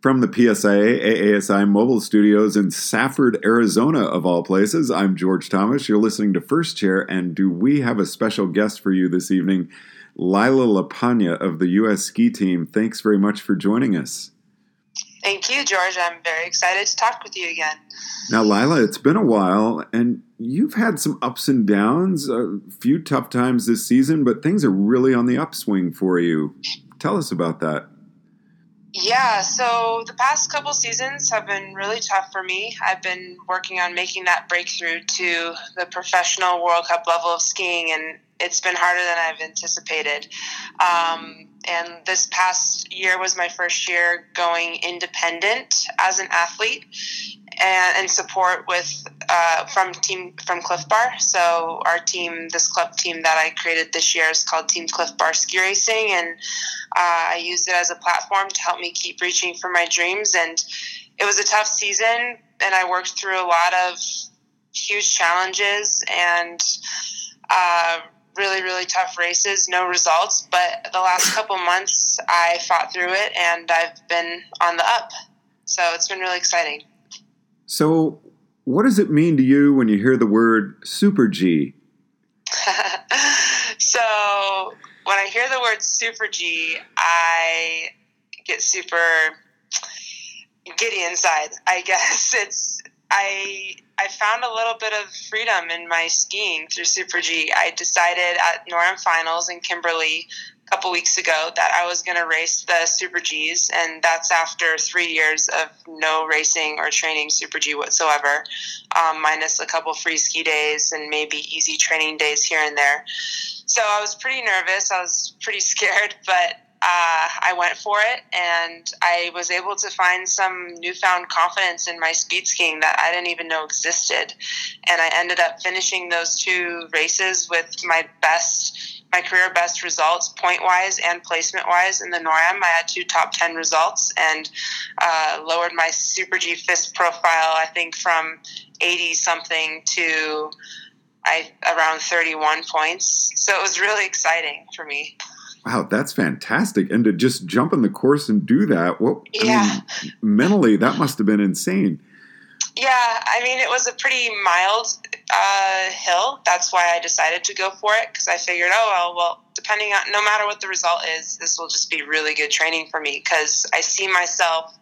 From the PSIA AASI mobile studios in Safford, Arizona, of all places, I'm George Thomas. You're listening to First Chair, and do we have a special guest for you this evening? Lila Lapanja of the U.S. Ski Team. Thanks very much for joining us. Thank you, George. I'm very excited to talk with you again. Now, Lila, it's been a while, and you've had some ups and downs, a few tough times this season, but things are really on the upswing for you. Tell us about that. Yeah, so the past couple seasons have been really tough for me. I've been working on making that breakthrough to the professional World Cup level of skiing, and it's been harder than I've anticipated. Um, and this past year was my first year going independent as an athlete and, and support with uh, from team from Clif Bar. So our team, this club team that I created this year, is called Team Clif Bar Ski Racing, and uh, I used it as a platform to help me keep reaching for my dreams. And it was a tough season, and I worked through a lot of huge challenges and. Uh, really, really tough races, no results. But the last couple months, I fought through it and I've been on the up. So it's been really exciting. So, what does it mean to you when you hear the word Super G? so, when I hear the word Super G, I get super giddy inside. I guess it's I I found a little bit of freedom in my skiing through Super G. I decided at NORAM Finals in Kimberley a couple weeks ago that I was going to race the Super Gs, and that's after three years of no racing or training Super G whatsoever, um, minus a couple free ski days and maybe easy training days here and there. So I was pretty nervous. I was pretty scared, but uh, I went for it and I was able to find some newfound confidence in my speed skiing that I didn't even know existed. And I ended up finishing those two races with my best, my career best results, point wise and placement wise in the NORAM. I had two top 10 results and uh, lowered my Super G FIS profile, I think, from 80 something to I, around 31 points. So it was really exciting for me. Wow, that's fantastic. And to just jump in the course and do that, what yeah. I mean, mentally that must have been insane. Yeah, I mean, it was a pretty mild uh, hill. That's why I decided to go for it because I figured, oh, well, well, depending on no matter what the result is, this will just be really good training for me because I see myself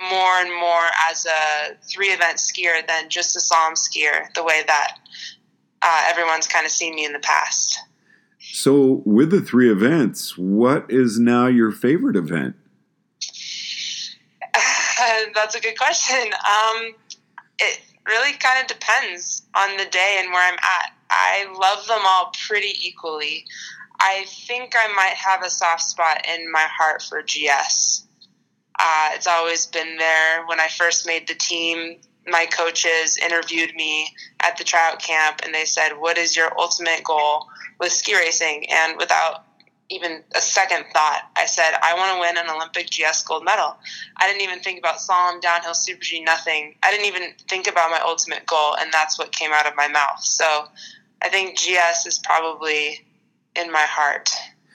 more and more as a three event skier than just a slalom skier, the way that uh, everyone's kind of seen me in the past. So, with the three events, what is now your favorite event? That's a good question. Um, it really kind of depends on the day and where I'm at. I love them all pretty equally. I think I might have a soft spot in my heart for GS. Uh, it's always been there. When I first made the team, my coaches interviewed me at the tryout camp and they said, What is your ultimate goal with ski racing? And without even a second thought, I said, I want to win an Olympic GS gold medal. I didn't even think about slalom, downhill, super G, nothing. I didn't even think about my ultimate goal, and that's what came out of my mouth. So I think GS is probably in my heart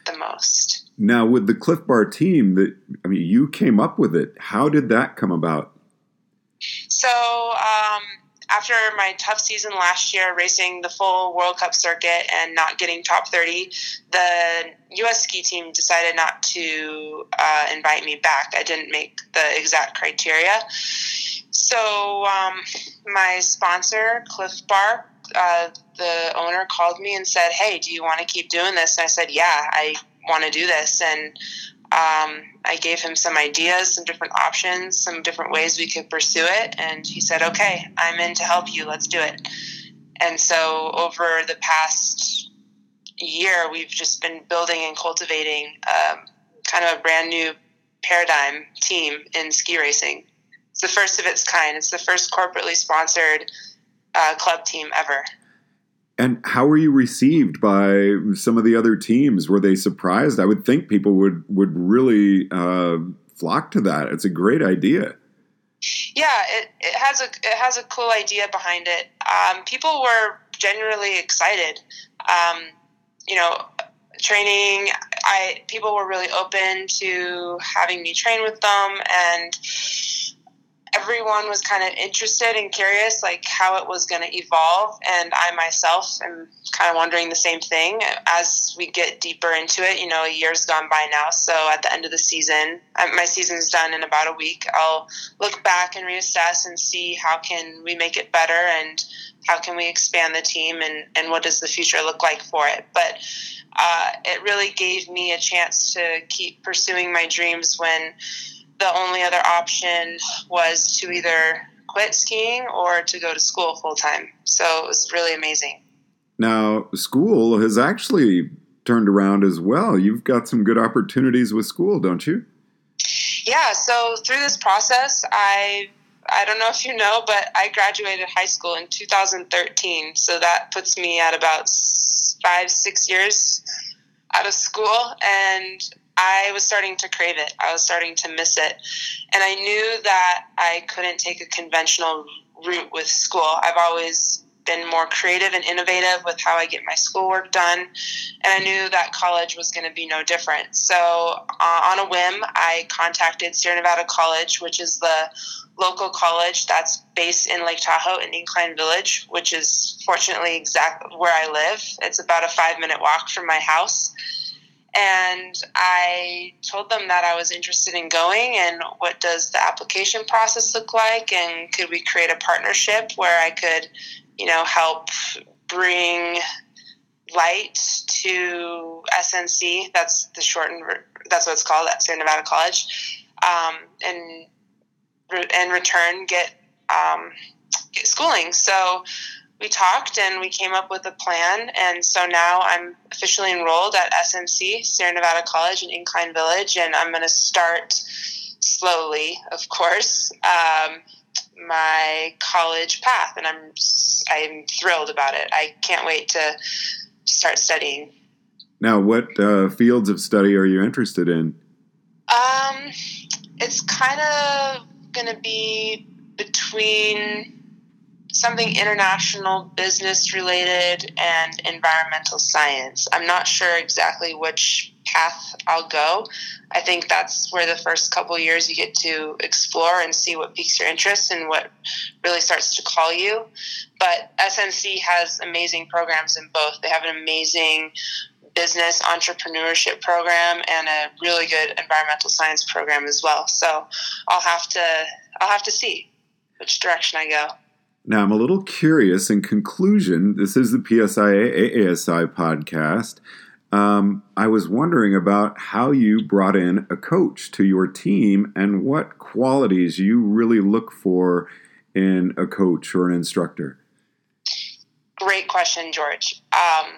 the most. Now, with the Clif Bar team, that I mean, you came up with it. How did that come about? So, um, after my tough season last year, racing the full World Cup circuit and not getting top 30, the U.S. ski team decided not to uh, invite me back. I didn't make the exact criteria. So, um, my sponsor, Clif Bar, uh, the owner called me and said, Hey, do you want to keep doing this? And I said, Yeah, I want to do this. And um, I gave him some ideas, some different options, some different ways we could pursue it. And he said, okay, I'm in to help you. Let's do it. And so over the past year, we've just been building and cultivating um, kind of a brand new paradigm team in ski racing. It's the first of its kind. It's the first corporately sponsored uh, club team ever. And how were you received by some of the other teams? Were they surprised? I would think people would would really uh, flock to that. It's a great idea. Yeah, it, it has a it has a cool idea behind it. Um, people were genuinely excited. Um, you know, training. I people were really open to having me train with them, and everyone was kind of interested and curious, like how it was going to evolve. And I myself am kind of wondering the same thing as we get deeper into it. You know, a year's gone by now, so at the end of the season, my season's done in about a week. I'll look back and reassess and see how can we make it better and how can we expand the team and, and what does the future look like for it. But uh, it really gave me a chance to keep pursuing my dreams when the only other option was to either quit skiing or to go to school full time. So it was really amazing. Now, school has actually turned around as well. You've got some good opportunities with school, don't you? Yeah, so through this process, I I don't know if you know, but I graduated high school in 2013. So that puts me at about five, six years out of school. And I was starting to crave it. I was starting to miss it. And I knew that I couldn't take a conventional route with school. I've always been more creative and innovative with how I get my schoolwork done. And I knew that college was going to be no different. So, uh, on a whim, I contacted Sierra Nevada College, which is the local college that's based in Lake Tahoe in Incline Village, which is fortunately exactly where I live. It's about a five minute walk from my house. And I told them that I was interested in going and what does the application process look like and could we create a partnership where I could, you know, help bring light to SNC. That's the shortened. That's what it's called at Sierra Nevada College, um, and in return get, um, get schooling. So we talked and we came up with a plan. And so now I'm officially enrolled at SNC, Sierra Nevada College in Incline Village, and I'm going to start slowly, of course, um, my college path. And I'm I'm thrilled about it. I can't wait to start studying. Now, what uh, fields of study are you interested in? Um, it's kind of going to be between something international business related and environmental science. I'm not sure exactly which path I'll go. I think that's where the first couple years you get to explore and see what piques your interest and what really starts to call you. But SNC has amazing programs in both. They have an amazing business entrepreneurship program and a really good environmental science program as well. So I'll have to I'll have to see which direction I go. Now I'm a little curious. In conclusion, this is the PSIA ASI podcast. Um, I was wondering about how you brought in a coach to your team and what qualities you really look for in a coach or an instructor. Great question, George. Um,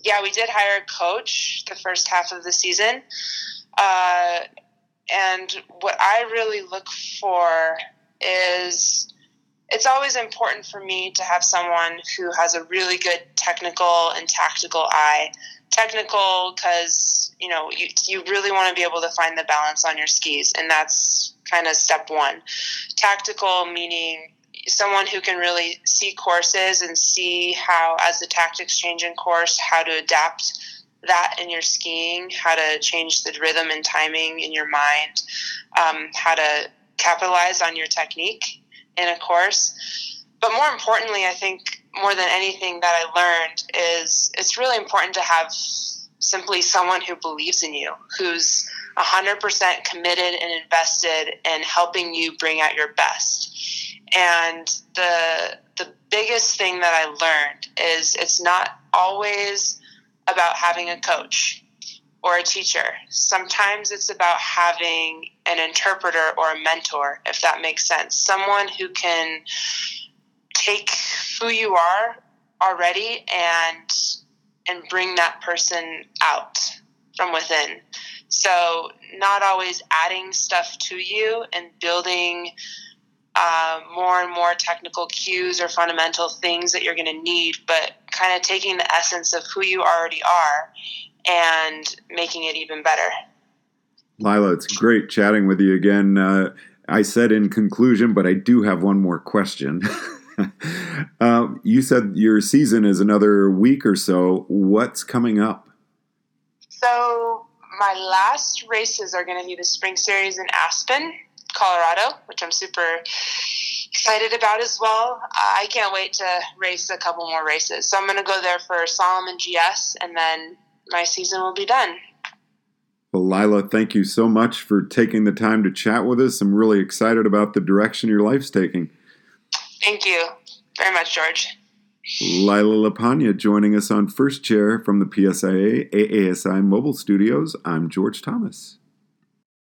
yeah, we did hire a coach the first half of the season. Uh, and what I really look for is it's always important for me to have someone who has a really good technical and tactical eye. Technical because you know you, you really want to be able to find the balance on your skis, and that's kind of step one. Tactical meaning someone who can really see courses and see how, as the tactics change in course, how to adapt that in your skiing, how to change the rhythm and timing in your mind, um, how to capitalize on your technique in a course. But more importantly, I think more than anything that I learned is it's really important to have simply someone who believes in you, who's 100% committed and invested in helping you bring out your best. And the the biggest thing that I learned is it's not always about having a coach or a teacher. Sometimes it's about having an interpreter or a mentor, if that makes sense. Someone who can take who you are already and and bring that person out from within. So not always adding stuff to you and building uh, more and more technical cues or fundamental things that you're going to need, but kind of taking the essence of who you already are and making it even better. Lila, it's great chatting with you again. Uh, I said in conclusion, but I do have one more question. uh, you said your season is another week or so. What's coming up? So my last races are going to be the spring series in Aspen, Colorado, which I'm super excited about as well. I can't wait to race a couple more races. So I'm going to go there for slalom GS, and then my season will be done. Well, Lila, thank you so much for taking the time to chat with us. I'm really excited about the direction your life's taking. Thank you very much, George. Lila Lapanja joining us on First Chair from the PSIA AASI Mobile Studios. I'm George Thomas.